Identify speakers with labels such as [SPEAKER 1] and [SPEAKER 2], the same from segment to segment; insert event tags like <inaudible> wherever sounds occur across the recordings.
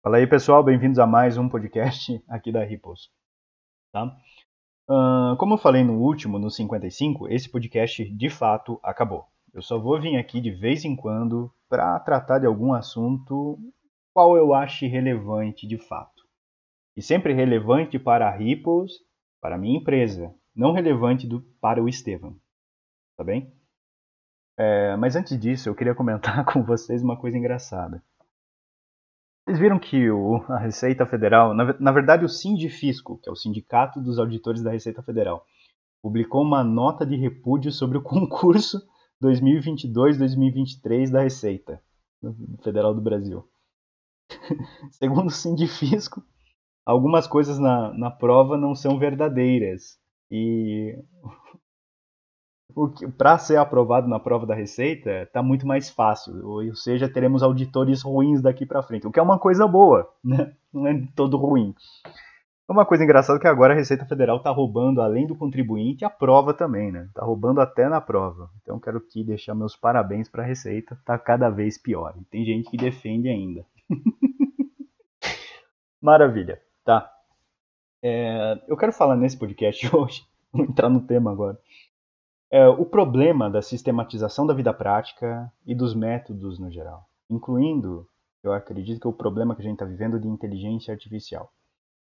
[SPEAKER 1] Fala aí, pessoal, bem-vindos a mais um podcast <laughs> aqui da Ripples. Tá? Uh, como eu falei no último, no 55, esse podcast de fato acabou. Eu só vou vir aqui de vez em quando para tratar de algum assunto qual eu ache relevante de fato. E sempre relevante para a Ripples, para a minha empresa, não relevante do, para o Estevam. Tá bem? É, mas antes disso, eu queria comentar <laughs> com vocês uma coisa engraçada. Vocês viram que o, a Receita Federal, na, na verdade o Sindifisco, que é o Sindicato dos Auditores da Receita Federal, publicou uma nota de repúdio sobre o <laughs> concurso 2022-2023 da Receita Federal do Brasil. <laughs> Segundo o Sindifisco, algumas coisas na, na prova não são verdadeiras. E para ser aprovado na prova da Receita, está muito mais fácil. Ou seja, teremos auditores ruins daqui para frente, o que é uma coisa boa, né? não é todo ruim. Uma coisa engraçada é que agora a Receita Federal está roubando, além do contribuinte, a prova também, né? Está roubando até na prova. Então quero aqui deixar meus parabéns para a Receita. Está cada vez pior. E tem gente que defende ainda. <laughs> Maravilha, tá? É, eu quero falar nesse podcast <laughs> hoje, vou entrar no tema agora, é, o problema da sistematização da vida prática e dos métodos no geral, incluindo, eu acredito que é o problema que a gente está vivendo de inteligência artificial.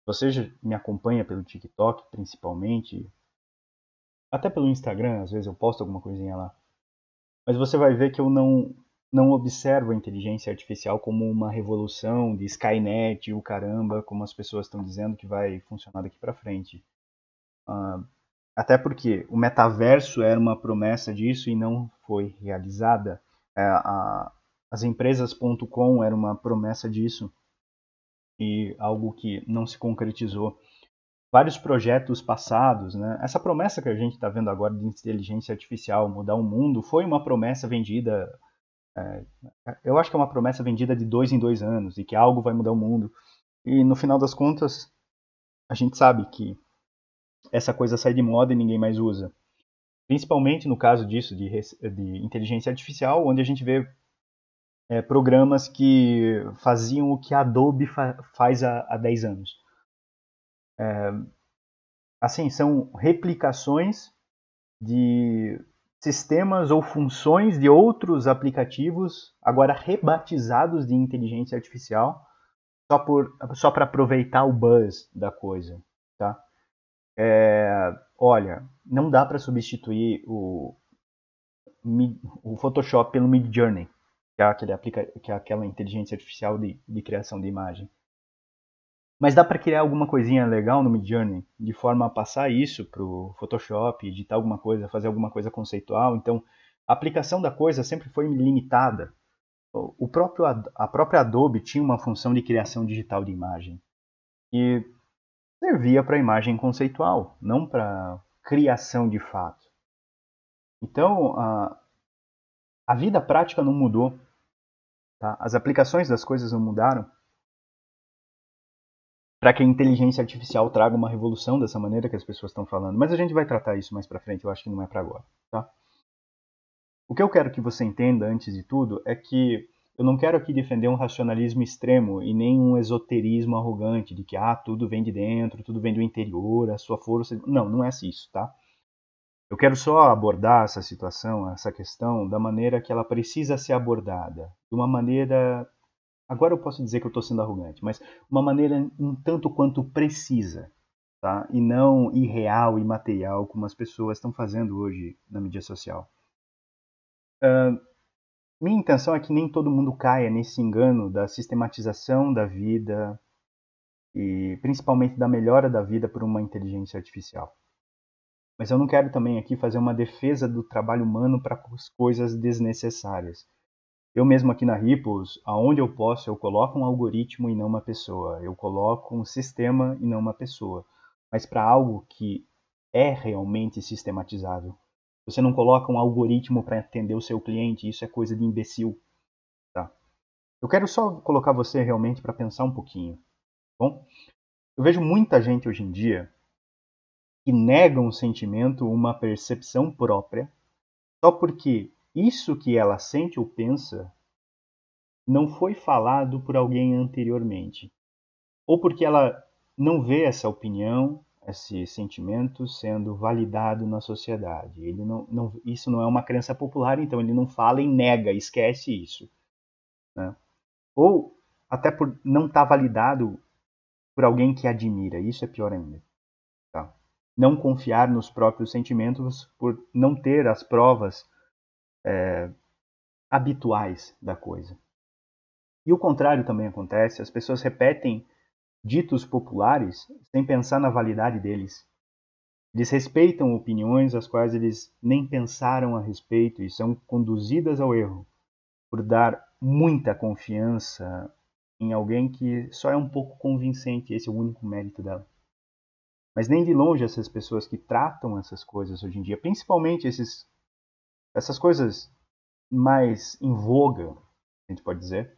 [SPEAKER 1] Você me acompanha pelo TikTok, principalmente, até pelo Instagram, às vezes eu posto alguma coisinha lá. Mas você vai ver que eu não, não observo a inteligência artificial como uma revolução de Skynet, o caramba, como as pessoas estão dizendo que vai funcionar daqui para frente. Uh, até porque o metaverso era uma promessa disso e não foi realizada. É, a, as empresas.com era uma promessa disso e algo que não se concretizou. Vários projetos passados, né? essa promessa que a gente está vendo agora de inteligência artificial mudar o mundo foi uma promessa vendida. É, eu acho que é uma promessa vendida de dois em dois anos e que algo vai mudar o mundo. E no final das contas, a gente sabe que essa coisa sai de moda e ninguém mais usa. Principalmente no caso disso, de, de inteligência artificial, onde a gente vê é, programas que faziam o que a Adobe fa faz há, há 10 anos. É, assim, são replicações de sistemas ou funções de outros aplicativos, agora rebatizados de inteligência artificial, só, por, só para aproveitar o buzz da coisa. Tá? É, olha, não dá para substituir o, o Photoshop pelo Mid Journey, que é, aquele que é aquela inteligência artificial de, de criação de imagem. Mas dá para criar alguma coisinha legal no Mid Journey, de forma a passar isso para o Photoshop, editar alguma coisa, fazer alguma coisa conceitual. Então, a aplicação da coisa sempre foi limitada. O próprio, a própria Adobe tinha uma função de criação digital de imagem. E servia para imagem conceitual, não para criação de fato. Então, a, a vida prática não mudou. Tá? As aplicações das coisas não mudaram para que a inteligência artificial traga uma revolução dessa maneira que as pessoas estão falando. Mas a gente vai tratar isso mais para frente, eu acho que não é para agora. Tá? O que eu quero que você entenda, antes de tudo, é que eu não quero aqui defender um racionalismo extremo e nem um esoterismo arrogante de que ah, tudo vem de dentro, tudo vem do interior, a sua força. Não, não é assim isso, tá? Eu quero só abordar essa situação, essa questão, da maneira que ela precisa ser abordada. De uma maneira. Agora eu posso dizer que eu estou sendo arrogante, mas uma maneira um tanto quanto precisa, tá? E não irreal e material como as pessoas estão fazendo hoje na mídia social. Uh, minha intenção é que nem todo mundo caia nesse engano da sistematização da vida e principalmente da melhora da vida por uma inteligência artificial. Mas eu não quero também aqui fazer uma defesa do trabalho humano para coisas desnecessárias. Eu mesmo aqui na Ripples, aonde eu posso, eu coloco um algoritmo e não uma pessoa. Eu coloco um sistema e não uma pessoa. Mas para algo que é realmente sistematizável. Você não coloca um algoritmo para atender o seu cliente, isso é coisa de imbecil. Tá? Eu quero só colocar você realmente para pensar um pouquinho. Tá bom, eu vejo muita gente hoje em dia que nega um sentimento, uma percepção própria, só porque isso que ela sente ou pensa não foi falado por alguém anteriormente, ou porque ela não vê essa opinião, esse sentimento sendo validado na sociedade. Ele não, não, isso não é uma crença popular, então ele não fala e nega, esquece isso. Né? Ou até por não estar tá validado por alguém que admira, isso é pior ainda. Tá? Não confiar nos próprios sentimentos por não ter as provas é, habituais da coisa. E o contrário também acontece, as pessoas repetem ditos populares sem pensar na validade deles. Eles respeitam opiniões as quais eles nem pensaram a respeito e são conduzidas ao erro por dar muita confiança em alguém que só é um pouco convincente, esse é o único mérito dela. Mas nem de longe essas pessoas que tratam essas coisas hoje em dia, principalmente esses, essas coisas mais em voga, a gente pode dizer,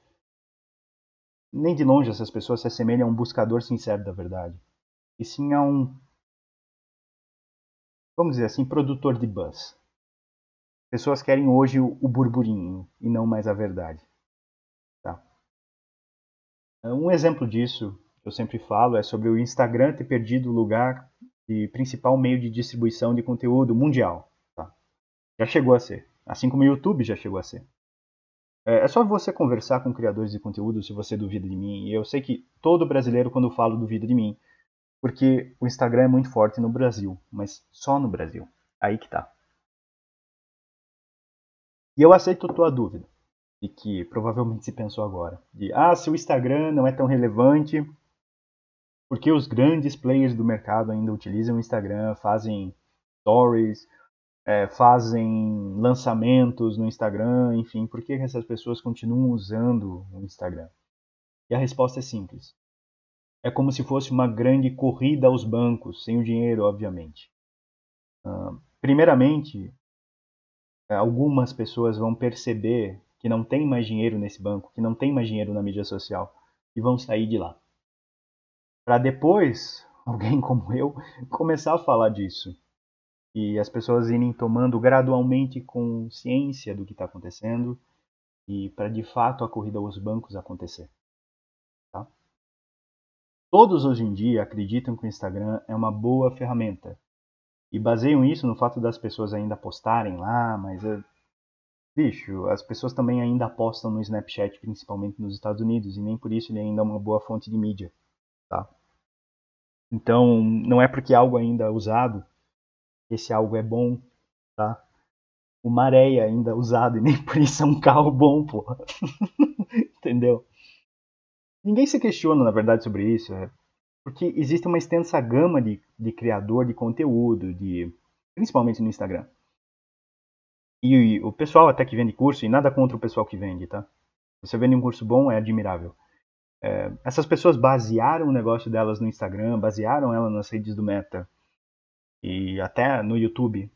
[SPEAKER 1] nem de longe essas pessoas se assemelham a um buscador sincero da verdade, e sim a um, vamos dizer assim, produtor de buzz. Pessoas querem hoje o, burburinho e não mais a verdade. Tá? Um exemplo disso, que eu sempre falo, é sobre o Instagram ter perdido o lugar de principal meio de distribuição de conteúdo mundial. Tá? Já chegou a ser. Assim como o YouTube já chegou a ser. É, é só você conversar com criadores de conteúdo se você duvida de mim. E eu sei que todo brasileiro, quando falo, duvida de mim. Porque o Instagram é muito forte no Brasil, mas só no Brasil. Aí que tá. E eu aceito a tua dúvida, e que provavelmente se pensou agora, de ah, se o Instagram não é tão relevante, porque os grandes players do mercado ainda utilizam o Instagram, fazem stories, é, fazem lançamentos no Instagram, enfim, por que essas pessoas continuam usando o Instagram? E a resposta é simples. É como se fosse uma grande corrida aos bancos, sem o dinheiro, obviamente. Uh, primeiramente, algumas pessoas vão perceber que não tem mais dinheiro nesse banco, que não tem mais dinheiro na mídia social e vão sair de lá. Para depois, <laughs> alguém como eu, começar a falar disso e as pessoas irem tomando gradualmente consciência do que está acontecendo e para de fato a corrida aos bancos acontecer. Tá? Todos hoje em dia acreditam que o Instagram é uma boa ferramenta e baseiam isso no fato das pessoas ainda postarem lá, mas é... bicho, as pessoas também ainda apostam no Snapchat, principalmente nos Estados Unidos, e nem por isso ele ainda é uma boa fonte de mídia, tá? Então, não é porque algo ainda é usado esse algo é bom, tá? O maré é ainda usado e nem por isso é um carro bom, porra. <laughs> Entendeu? Ninguém se questiona, na verdade, sobre isso. É porque existe uma extensa gama de, de criador de conteúdo, de principalmente no Instagram. E, e o pessoal até que vende curso, e nada contra o pessoal que vende, tá? Você vende um curso bom, é admirável. É, essas pessoas basearam o negócio delas no Instagram, basearam ela nas redes do Meta e até no YouTube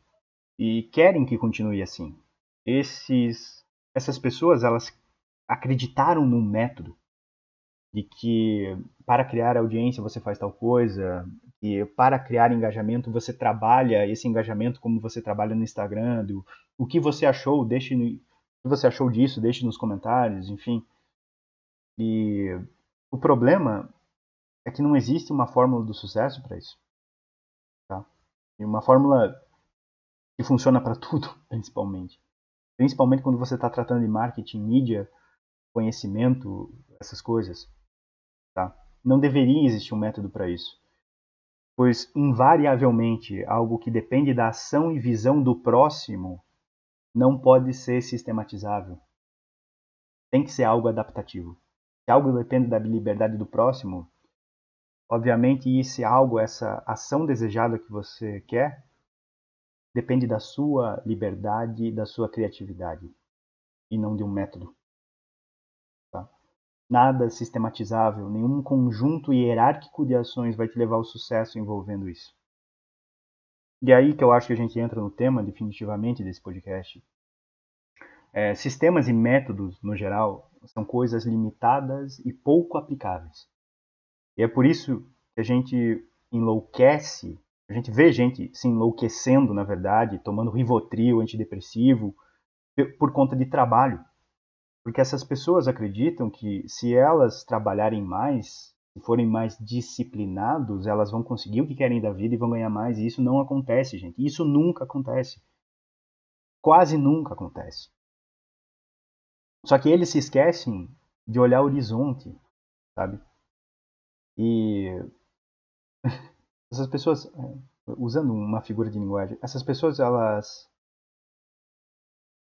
[SPEAKER 1] e querem que continue assim. Esses, essas pessoas elas acreditaram no método de que para criar audiência você faz tal coisa, que para criar engajamento você trabalha esse engajamento como você trabalha no Instagram, do, o que você achou, deixe no, o que você achou disso, deixe nos comentários, enfim. E o problema é que não existe uma fórmula do sucesso para isso. E uma fórmula que funciona para tudo, <laughs> principalmente. Principalmente quando você está tratando de marketing, mídia, conhecimento, essas coisas. Tá? Não deveria existir um método para isso. Pois, invariavelmente, algo que depende da ação e visão do próximo não pode ser sistematizável. Tem que ser algo adaptativo. Se algo depende da liberdade do próximo, Obviamente, esse algo, essa ação desejada que você quer, depende da sua liberdade, da sua criatividade, e não de um método. Tá? Nada sistematizável, nenhum conjunto hierárquico de ações vai te levar ao sucesso envolvendo isso. E é aí que eu acho que a gente entra no tema, definitivamente, desse podcast. É, sistemas e métodos, no geral, são coisas limitadas e pouco aplicáveis. E é por isso que a gente enlouquece, a gente vê gente se enlouquecendo, na verdade, tomando Rivotril, antidepressivo, por conta de trabalho. Porque essas pessoas acreditam que se elas trabalharem mais, se forem mais disciplinados, elas vão conseguir o que querem da vida e vão ganhar mais. E isso não acontece, gente. Isso nunca acontece. Quase nunca acontece. Só que eles se esquecem de olhar o horizonte, sabe? E <laughs> essas pessoas, usando uma figura de linguagem, essas pessoas elas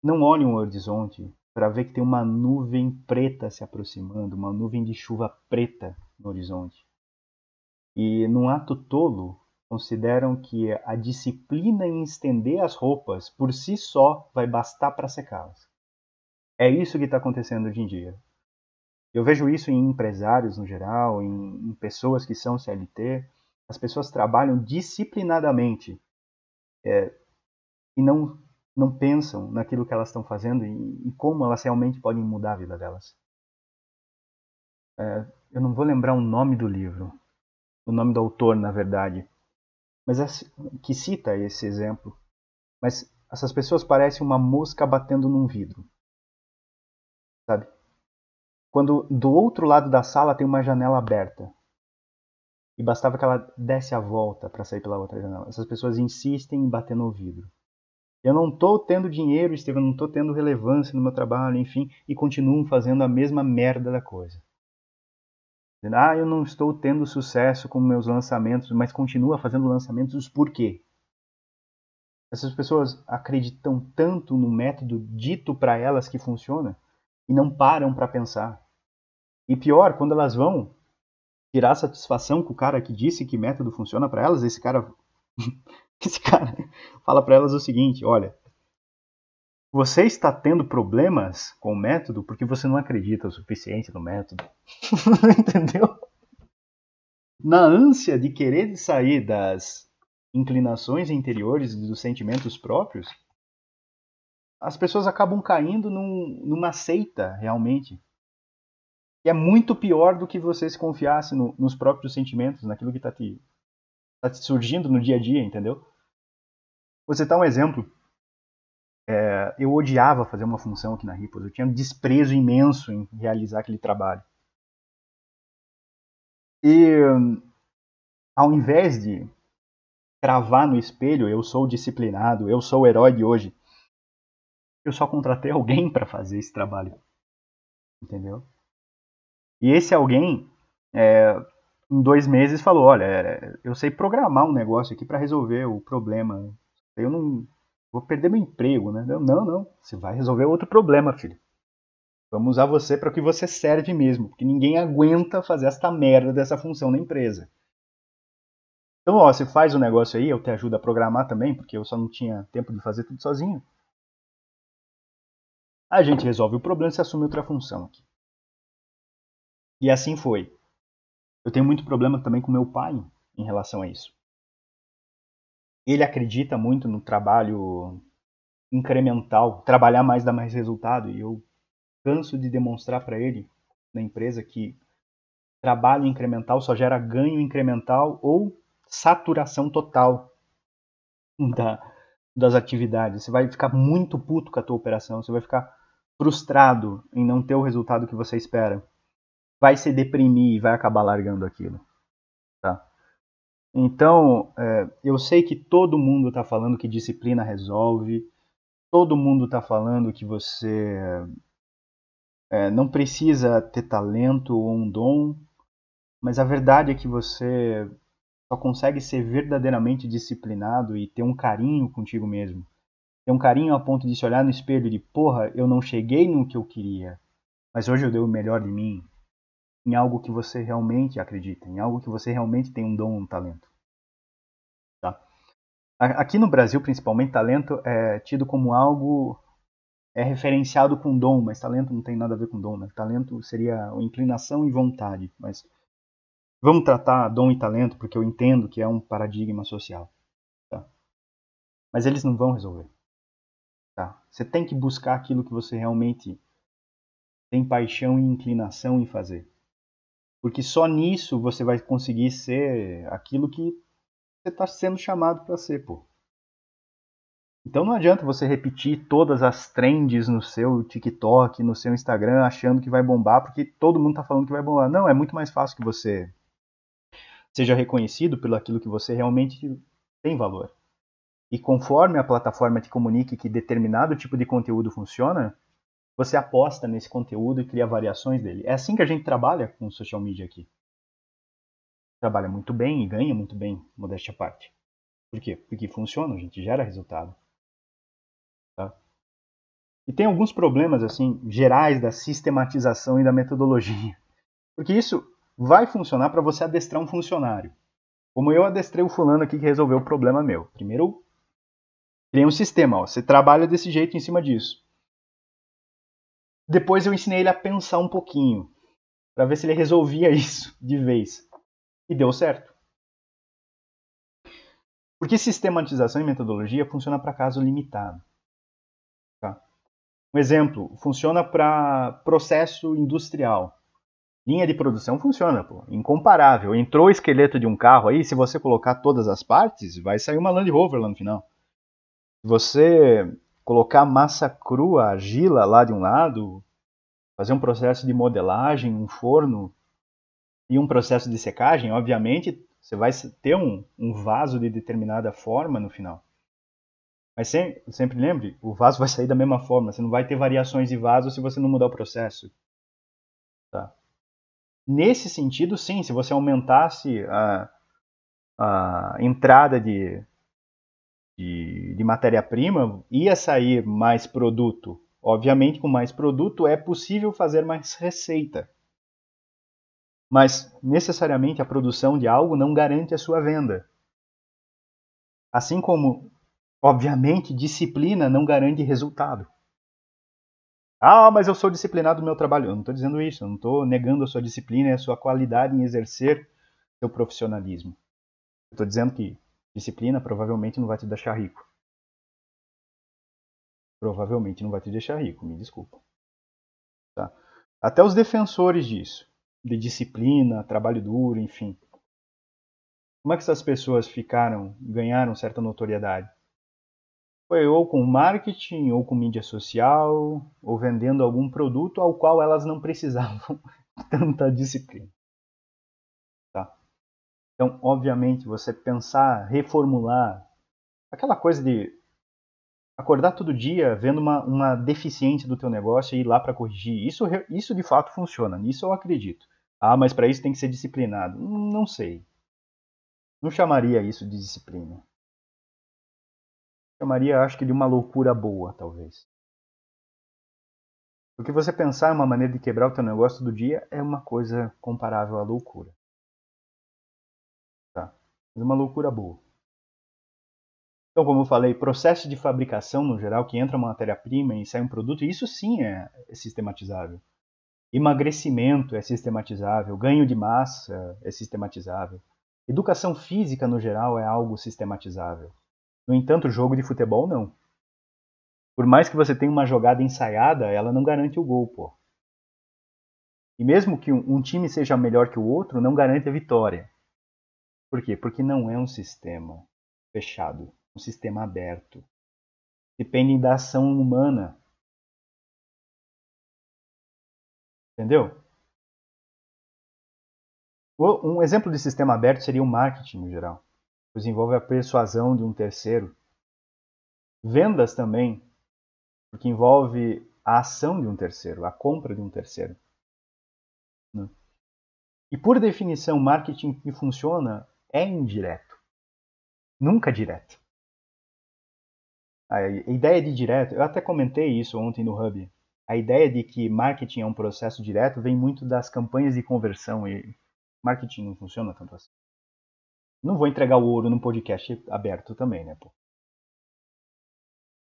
[SPEAKER 1] não olham o horizonte para ver que tem uma nuvem preta se aproximando, uma nuvem de chuva preta no horizonte. E num ato tolo, consideram que a disciplina em estender as roupas por si só vai bastar para secá-las. É isso que está acontecendo hoje em dia. Eu vejo isso em empresários no geral, em, em pessoas que são CLT. As pessoas trabalham disciplinadamente é, e não não pensam naquilo que elas estão fazendo e, e como elas realmente podem mudar a vida delas. É, eu não vou lembrar o nome do livro, o nome do autor, na verdade, mas é, que cita esse exemplo. Mas essas pessoas parecem uma mosca batendo num vidro, sabe? Quando do outro lado da sala tem uma janela aberta e bastava que ela desse a volta para sair pela outra janela. Essas pessoas insistem em bater no vidro. Eu não estou tendo dinheiro, Estevam, não estou tendo relevância no meu trabalho, enfim, e continuam fazendo a mesma merda da coisa. Ah, eu não estou tendo sucesso com meus lançamentos, mas continua fazendo lançamentos por quê? Essas pessoas acreditam tanto no método dito para elas que funciona e não param para pensar. E pior, quando elas vão tirar satisfação com o cara que disse que método funciona para elas, esse cara <laughs> Esse cara fala para elas o seguinte: olha, você está tendo problemas com o método porque você não acredita o suficiente no método. <laughs> Entendeu? Na ânsia de querer sair das inclinações interiores dos sentimentos próprios, as pessoas acabam caindo num, numa seita, realmente. É muito pior do que você se confiasse no, nos próprios sentimentos, naquilo que está te tá surgindo no dia a dia, entendeu? Vou citar um exemplo. É, eu odiava fazer uma função aqui na Ripos, eu tinha um desprezo imenso em realizar aquele trabalho. E ao invés de cravar no espelho, eu sou disciplinado, eu sou o herói de hoje, eu só contratei alguém para fazer esse trabalho. Entendeu? E esse alguém é, em dois meses falou: Olha, é, eu sei programar um negócio aqui para resolver o problema. Eu não vou perder meu emprego, né? Eu, não, não. Você vai resolver outro problema, filho. Vamos usar você para o que você serve mesmo, porque ninguém aguenta fazer esta merda dessa função na empresa. Então, ó, você faz o negócio aí, eu te ajudo a programar também, porque eu só não tinha tempo de fazer tudo sozinho. A gente resolve o problema e se assume outra função aqui. E assim foi. Eu tenho muito problema também com meu pai em relação a isso. Ele acredita muito no trabalho incremental, trabalhar mais dá mais resultado, e eu canso de demonstrar para ele na empresa que trabalho incremental só gera ganho incremental ou saturação total da, das atividades. Você vai ficar muito puto com a tua operação, você vai ficar frustrado em não ter o resultado que você espera vai se deprimir e vai acabar largando aquilo. Tá? Então, é, eu sei que todo mundo está falando que disciplina resolve, todo mundo está falando que você é, não precisa ter talento ou um dom, mas a verdade é que você só consegue ser verdadeiramente disciplinado e ter um carinho contigo mesmo. Ter um carinho a ponto de se olhar no espelho de, porra, eu não cheguei no que eu queria, mas hoje eu dei o melhor de mim, em algo que você realmente acredita, em algo que você realmente tem um dom, um talento. Tá? Aqui no Brasil, principalmente, talento é tido como algo é referenciado com dom, mas talento não tem nada a ver com dom, né? Talento seria inclinação e vontade, mas vamos tratar dom e talento porque eu entendo que é um paradigma social. Tá? Mas eles não vão resolver. Tá? Você tem que buscar aquilo que você realmente tem paixão e inclinação em fazer. Porque só nisso você vai conseguir ser aquilo que você está sendo chamado para ser, pô. Então não adianta você repetir todas as trends no seu TikTok, no seu Instagram, achando que vai bombar, porque todo mundo está falando que vai bombar. Não, é muito mais fácil que você seja reconhecido pelo aquilo que você realmente tem valor. E conforme a plataforma te comunique que determinado tipo de conteúdo funciona, você aposta nesse conteúdo e cria variações dele. É assim que a gente trabalha com social media aqui. Trabalha muito bem e ganha muito bem, modéstia à parte. Por quê? Porque funciona, a gente gera resultado. Tá? E tem alguns problemas assim gerais da sistematização e da metodologia. Porque isso vai funcionar para você adestrar um funcionário. Como eu adestrei o fulano aqui que resolveu o problema meu. Primeiro, criei um sistema, ó, você trabalha desse jeito em cima disso. Depois eu ensinei ele a pensar um pouquinho, para ver se ele resolvia <laughs> isso de vez. E deu certo. Porque sistematização e metodologia funciona para caso limitado. Tá? Um exemplo, funciona para processo industrial. Linha de produção funciona, pô. Incomparável. Entrou o esqueleto de um carro aí, se você colocar todas as partes, vai sair uma Land Rover lá no final. Se você colocar massa crua, argila lá de um lado, fazer um processo de modelagem, um forno e um processo de secagem, obviamente você vai ter um, um vaso de determinada forma no final. Mas sempre, sempre lembre, o vaso vai sair da mesma forma. Você não vai ter variações de vaso se você não mudar o processo. Tá? Nesse sentido, sim, se você aumentasse a, a entrada de, de, de matéria-prima, ia sair mais produto. Obviamente, com mais produto é possível fazer mais receita. Mas, necessariamente, a produção de algo não garante a sua venda. Assim como, obviamente, disciplina não garante resultado. Ah, mas eu sou disciplinado no meu trabalho. Eu não estou dizendo isso, eu não estou negando a sua disciplina e a sua qualidade em exercer seu profissionalismo. Estou dizendo que disciplina provavelmente não vai te deixar rico. Provavelmente não vai te deixar rico, me desculpa. Tá? Até os defensores disso, de disciplina, trabalho duro, enfim. Como é que essas pessoas ficaram, ganharam certa notoriedade? Foi ou com marketing, ou com mídia social, ou vendendo algum produto ao qual elas não precisavam <laughs> tanta disciplina. Então, obviamente, você pensar, reformular, aquela coisa de acordar todo dia vendo uma, uma deficiência do teu negócio e ir lá para corrigir, isso, isso de fato funciona, nisso eu acredito. Ah, mas para isso tem que ser disciplinado. Não sei. Não chamaria isso de disciplina chamaria, acho que, de uma loucura boa, talvez. Porque você pensar em uma maneira de quebrar o teu negócio do dia é uma coisa comparável à loucura. Mas uma loucura boa. Então, como eu falei, processo de fabricação no geral, que entra uma matéria-prima e sai um produto, isso sim é, é sistematizável. Emagrecimento é sistematizável, ganho de massa é sistematizável. Educação física no geral é algo sistematizável. No entanto, jogo de futebol não. Por mais que você tenha uma jogada ensaiada, ela não garante o gol, pô. E mesmo que um, time seja melhor que o outro, não garante a vitória. Por quê? Porque não é um sistema fechado, um sistema aberto. Depende da ação humana. Entendeu? Um exemplo de sistema aberto seria o marketing no geral pois envolve a persuasão de um terceiro. Vendas também, porque envolve a ação de um terceiro, a compra de um terceiro. Né? E por definição, marketing que funciona é indireto, nunca direto. A ideia de direto, eu até comentei isso ontem no Hub. A ideia de que marketing é um processo direto vem muito das campanhas de conversão e marketing não funciona tanto assim. Não vou entregar o ouro num podcast aberto também, né? Pô?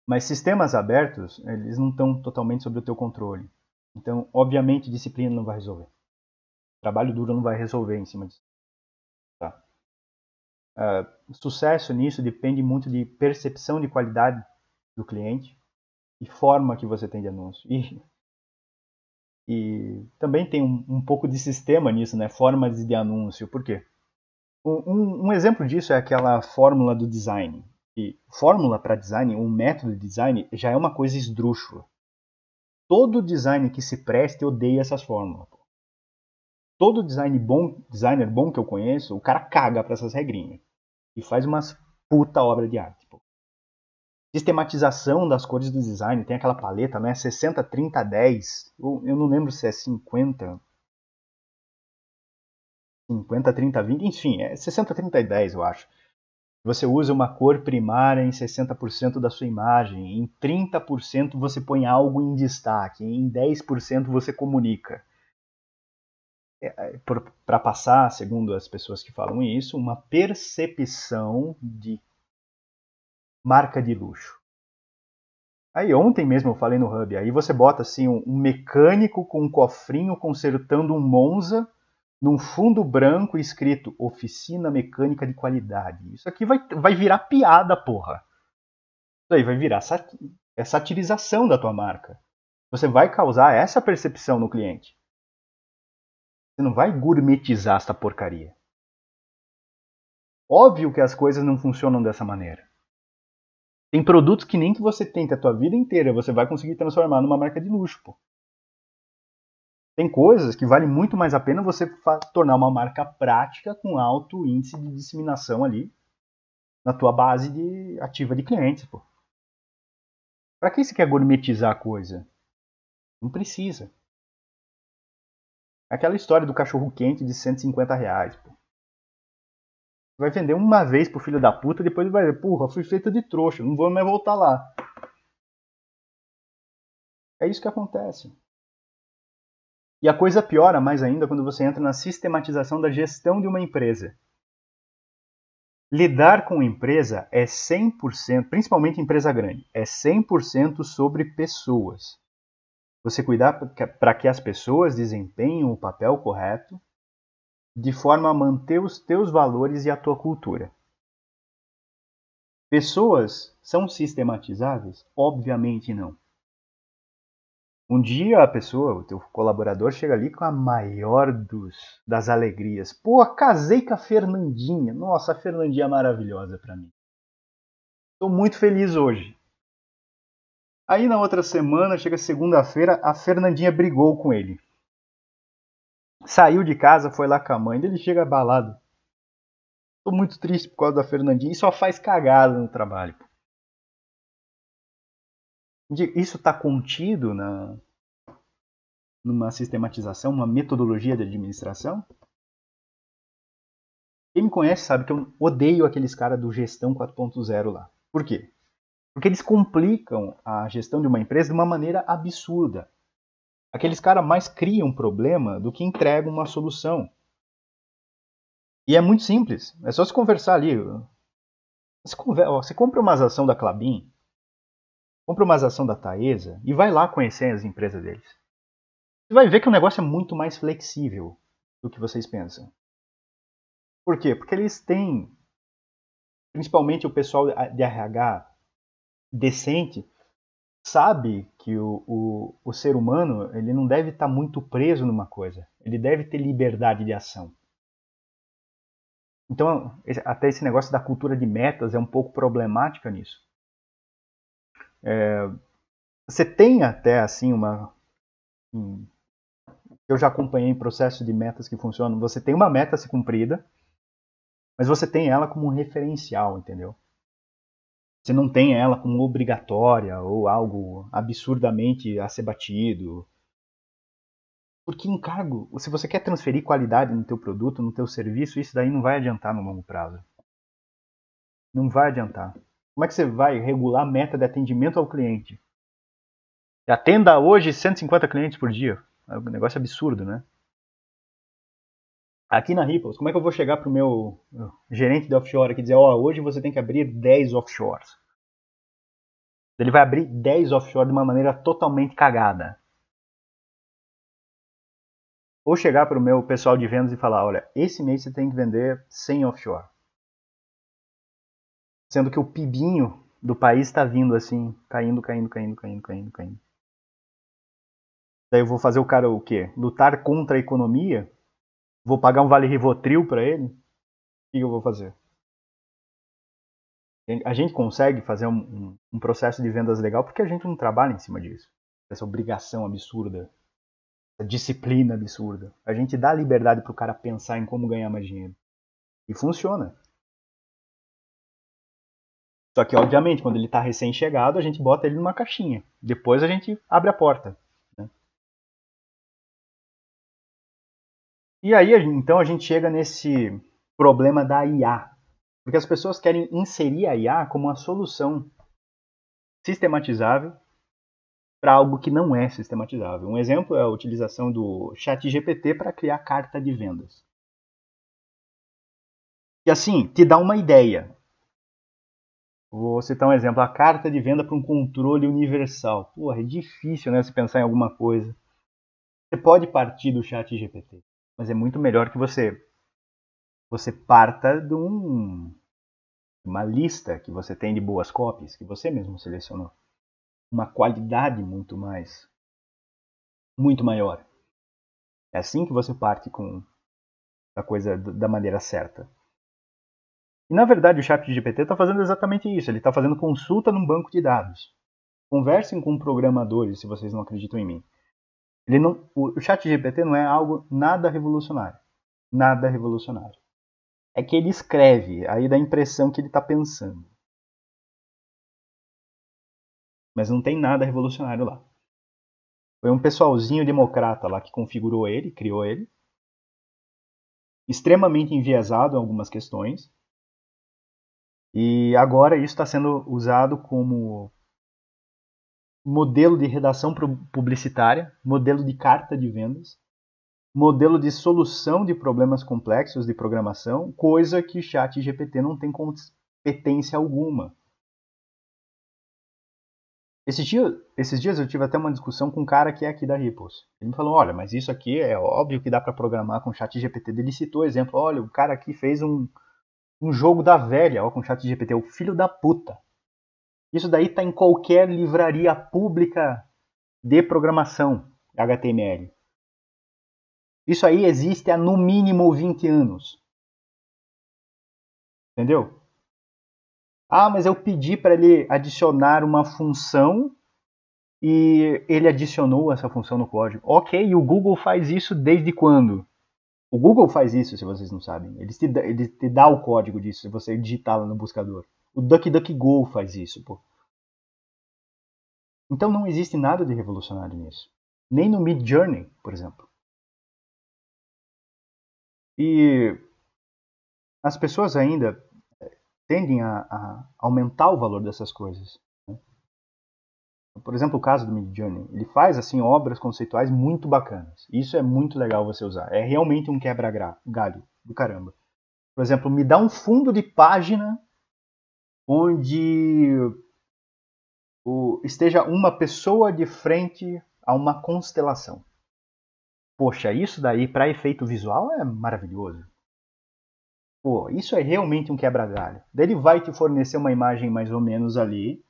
[SPEAKER 1] Mas sistemas abertos, eles não estão totalmente sob o teu controle. Então, obviamente, disciplina não vai resolver. Trabalho duro não vai resolver em cima disso. Uh, sucesso nisso depende muito de percepção de qualidade do cliente e forma que você tem de anúncio. E, e também tem um, um pouco de sistema nisso, né? Formas de anúncio. Por quê? Um, um, exemplo disso é aquela fórmula do design. E fórmula para design, um método de design, já é uma coisa esdrúxula. Todo design que se preste odeia essas fórmulas. Todo design bom, designer bom que eu conheço, o cara caga para essas regrinhas. E faz umas puta obra de arte. Pô. Sistematização das cores do design, tem aquela paleta, né? 60, 30, 10. Eu, eu não lembro se é 50. 50, 30, 20, enfim, é 60, 30 e 10, eu acho. Você usa uma cor primária em 60% da sua imagem, em 30% você põe algo em destaque, em 10% você comunica. É, é, Para passar, segundo as pessoas que falam isso, uma percepção de marca de luxo. Aí ontem mesmo eu falei no Hub, aí você bota assim um, mecânico com um cofrinho consertando um Monza num fundo branco escrito Oficina Mecânica de Qualidade. Isso aqui vai, vai virar piada, porra. Isso aí vai virar sat é satirização da tua marca. Você vai causar essa percepção no cliente. Você não vai gourmetizar essa porcaria. Óbvio que as coisas não funcionam dessa maneira. Tem produtos que nem que você tente a tua vida inteira, você vai conseguir transformar numa marca de luxo, pô. Tem coisas que vale muito mais a pena você tornar uma marca prática com alto índice de disseminação ali na tua base de ativa de clientes, pô. Para que você quer gourmetizar a coisa? Não precisa. Aquela história do cachorro quente de 150 reais, pô. Vai vender uma vez pro filho da puta, depois vai dizer, porra, fui feita de trouxa, não vou mais voltar lá. É isso que acontece. E a coisa piora mais ainda quando você entra na sistematização da gestão de uma empresa. Lidar com empresa é 100%, principalmente empresa grande, é 100% sobre pessoas. Você cuidar para que as pessoas desempenhem o papel correto de forma a manter os teus valores e a tua cultura. Pessoas são sistematizáveis? Obviamente não. Um dia a pessoa, o teu colaborador, chega ali com a maior dos, das alegrias. Pô, casei com a Fernandinha. Nossa, a Fernandinha é maravilhosa para mim. Estou muito feliz hoje. Aí na outra semana, chega segunda-feira, a Fernandinha brigou com ele. Saiu de casa, foi lá com a mãe, ele chega abalado. Tô muito triste por causa da Fernandinha e só faz cagada no trabalho isso está contido na, numa sistematização, uma metodologia de administração? Quem me conhece sabe que eu odeio aqueles caras do gestão 4.0 lá. Por quê? Porque eles complicam a gestão de uma empresa de uma maneira absurda. Aqueles caras mais criam um problema do que entregam uma solução. E é muito simples. É só se conversar ali. Você, você compra uma ação da Clabin, compra uma ação da Taesa e vai lá conhecer as empresas deles. Você vai ver que o negócio é muito mais flexível do que vocês pensam. Por quê? Porque eles têm, principalmente o pessoal de RH decente, sabe que o, o, o ser humano ele não deve estar muito preso numa coisa. Ele deve ter liberdade de ação. Então, até esse negócio da cultura de metas é um pouco problemática nisso. É, você tem até assim uma. Um, eu já acompanhei em processo de metas que funcionam. Você tem uma meta a ser cumprida, mas você tem ela como um referencial, entendeu? Você não tem ela como obrigatória ou algo absurdamente a ser batido. Porque encargo, se você quer transferir qualidade no teu produto, no teu serviço, isso daí não vai adiantar no longo prazo. Não vai adiantar. Como é que você vai regular a meta de atendimento ao cliente? Atenda hoje 150 clientes por dia. É um negócio absurdo, né? Aqui na Ripples, como é que eu vou chegar para o meu gerente de offshore aqui e dizer, ó, oh, hoje você tem que abrir 10 offshores. Ele vai abrir 10 offshore de uma maneira totalmente cagada. Ou chegar para o meu pessoal de vendas e falar, olha, esse mês você tem que vender 100 offshore sendo que o pibinho do país está vindo assim, caindo, caindo, caindo, caindo, caindo, caindo. Daí eu vou fazer o cara o quê? Lutar contra a economia? Vou pagar um vale Rivotril para ele? O que eu vou fazer? A gente consegue fazer um, um, um processo de vendas legal porque a gente não trabalha em cima disso. Essa obrigação absurda, essa disciplina absurda. A gente dá liberdade para o cara pensar em como ganhar mais dinheiro. E funciona. Só que, obviamente, quando ele está recém-chegado, a gente bota ele numa caixinha. Depois a gente abre a porta. E aí, então, a gente chega nesse problema da IA. Porque as pessoas querem inserir a IA como uma solução sistematizável para algo que não é sistematizável. Um exemplo é a utilização do ChatGPT para criar carta de vendas. E assim, te dá uma ideia. Vou citar um exemplo, a carta de venda para um controle universal. Porra, é difícil, né, se pensar em alguma coisa. Você pode partir do ChatGPT, mas é muito melhor que você você parta de um, uma lista que você tem de boas cópias, que você mesmo selecionou. Uma qualidade muito mais, muito maior. É assim que você parte com a coisa da maneira certa. E na verdade o ChatGPT está fazendo exatamente isso. Ele está fazendo consulta num banco de dados. Conversem com programadores se vocês não acreditam em mim. Ele não, o ChatGPT não é algo nada revolucionário. Nada revolucionário é que ele escreve, aí dá a impressão que ele está pensando. Mas não tem nada revolucionário lá. Foi um pessoalzinho democrata lá que configurou ele, criou ele. Extremamente enviesado em algumas questões. E agora isso está sendo usado como modelo de redação publicitária, modelo de carta de vendas modelo de solução de problemas complexos de programação, coisa que Chat GPT não tem competência alguma. Esse dia, esses dias eu tive até uma discussão com um cara que é aqui da Ripples. Ele me falou, olha, mas isso aqui é óbvio que dá para programar com Chat GPT. Ele citou exemplo, olha, o cara aqui fez um, um jogo da velha ó, com Chat GPT, o filho da puta. Isso daí está em qualquer livraria pública de programação HTML. Isso aí existe há no mínimo 20 anos. Entendeu? Ah, mas eu pedi para ele adicionar uma função e ele adicionou essa função no código. Ok, e o Google faz isso desde quando? O Google faz isso, se vocês não sabem. Ele te, dá, ele te dá o código disso, se você digitar lá no buscador. O DuckDuckGo faz isso, pô. Então não existe nada de revolucionário nisso. Nem no Mid Journey, por exemplo. E as pessoas ainda eh, tendem a, a aumentar o valor dessas coisas. Né? Por exemplo, o caso do Midjourney, ele faz assim obras conceituais muito bacanas. Isso é muito legal você usar. É realmente um quebra-galho do caramba. Por exemplo, me dá um fundo de página onde o, esteja uma pessoa de frente a uma constelação. Poxa, isso daí para efeito visual é maravilhoso. Pô, isso é realmente um quebra-galho. Ele vai te fornecer uma imagem mais ou menos ali.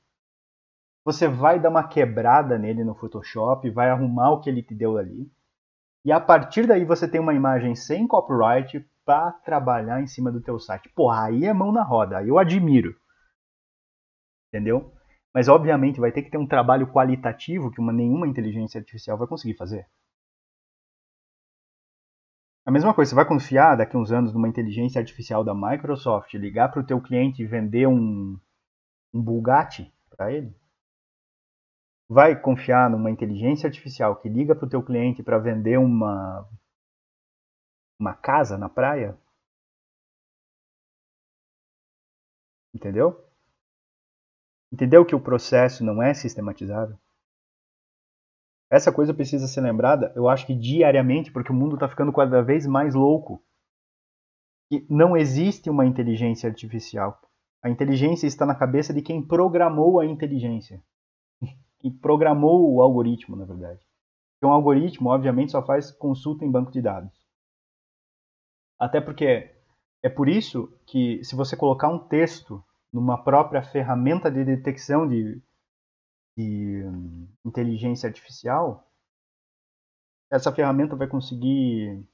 [SPEAKER 1] Você vai dar uma quebrada nele no Photoshop, vai arrumar o que ele te deu ali. E a partir daí você tem uma imagem sem copyright para trabalhar em cima do teu site. Pô, aí é mão na roda, eu admiro. Entendeu? Mas obviamente vai ter que ter um trabalho qualitativo que uma, nenhuma inteligência artificial vai conseguir fazer. A mesma coisa, você vai confiar daqui uns anos numa inteligência artificial da Microsoft, ligar para o teu cliente e vender um, um Bugatti para ele? Vai confiar numa inteligência artificial que liga para o teu cliente para vender uma uma casa na praia? Entendeu? Entendeu que o processo não é sistematizado? Essa coisa precisa ser lembrada, eu acho que diariamente, porque o mundo está ficando cada vez mais louco. E não existe uma inteligência artificial. A inteligência está na cabeça de quem programou a inteligência. Quem <laughs> programou o algoritmo, na verdade. Um algoritmo, obviamente, só faz consulta em banco de dados. Até porque é por isso que, se você colocar um texto numa própria ferramenta de detecção de de inteligência artificial, essa ferramenta vai conseguir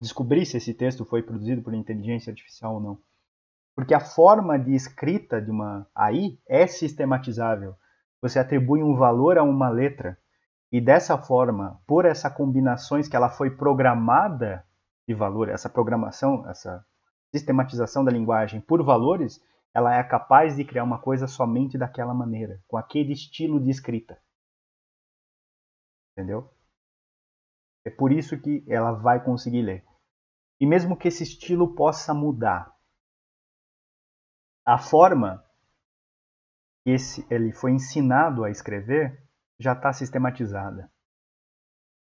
[SPEAKER 1] descobrir se esse texto foi produzido por inteligência artificial ou não. Porque a forma de escrita de uma AI é sistematizável. Você atribui um valor a uma letra e dessa forma, por essa combinações que ela foi programada de valor, essa programação, essa sistematização da linguagem por valores, ela é capaz de criar uma coisa somente daquela maneira, com aquele estilo de escrita. Entendeu? É por isso que ela vai conseguir ler. E mesmo que esse estilo possa mudar, a forma que esse, ele foi ensinado a escrever já está sistematizada.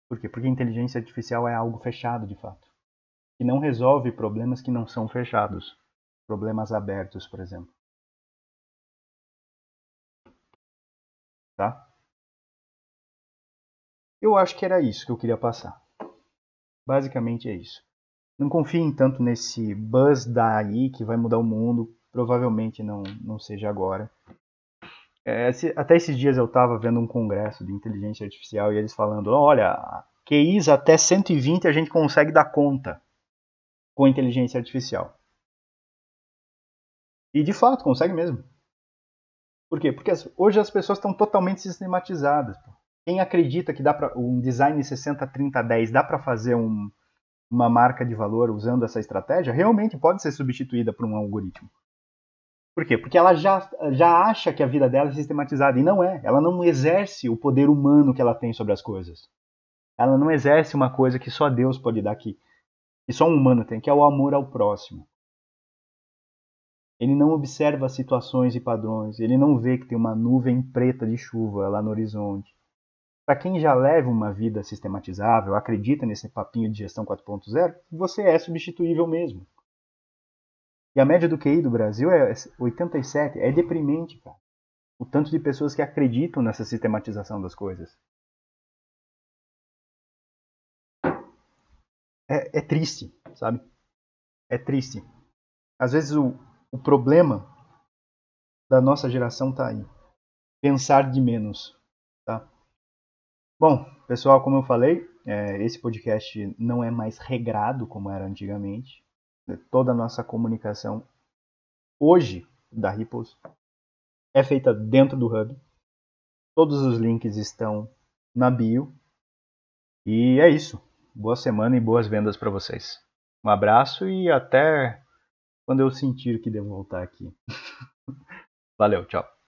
[SPEAKER 1] Por quê? Porque a inteligência artificial é algo fechado de fato. E não resolve problemas que não são fechados. Problemas abertos, por exemplo. Tá? Eu acho que era isso que eu queria passar. Basicamente é isso. Não confiem tanto nesse buzz da AI que vai mudar o mundo. Provavelmente não, não seja agora. É, até esses dias eu estava vendo um congresso de inteligência artificial e eles falando: olha, QIs até 120 a gente consegue dar conta com inteligência artificial. E de fato, consegue mesmo. Por quê? Porque hoje as pessoas estão totalmente sistematizadas. Quem acredita que dá para um design 60-30-10 dá para fazer um, uma marca de valor usando essa estratégia, realmente pode ser substituída por um algoritmo. Por quê? Porque ela já, já acha que a vida dela é sistematizada e não é. Ela não exerce o poder humano que ela tem sobre as coisas. Ela não exerce uma coisa que só Deus pode dar que só um humano tem, que é o amor ao próximo. Ele não observa situações e padrões, ele não vê que tem uma nuvem preta de chuva lá no horizonte. Para quem já leva uma vida sistematizável, acredita nesse papinho de gestão 4.0, você é substituível mesmo. E a média do QI do Brasil é 87. É deprimente, cara. O tanto de pessoas que acreditam nessa sistematização das coisas. É, é triste, sabe? É triste. Às vezes o, o problema da nossa geração está aí. Pensar de menos, tá? Bom, pessoal, como eu falei, é, esse podcast não é mais regrado como era antigamente toda a nossa comunicação hoje da Ripples é feita dentro do Hub. Todos os links estão na bio. E é isso. Boa semana e boas vendas para vocês. Um abraço e até quando eu sentir que devo voltar aqui. <laughs> Valeu, tchau.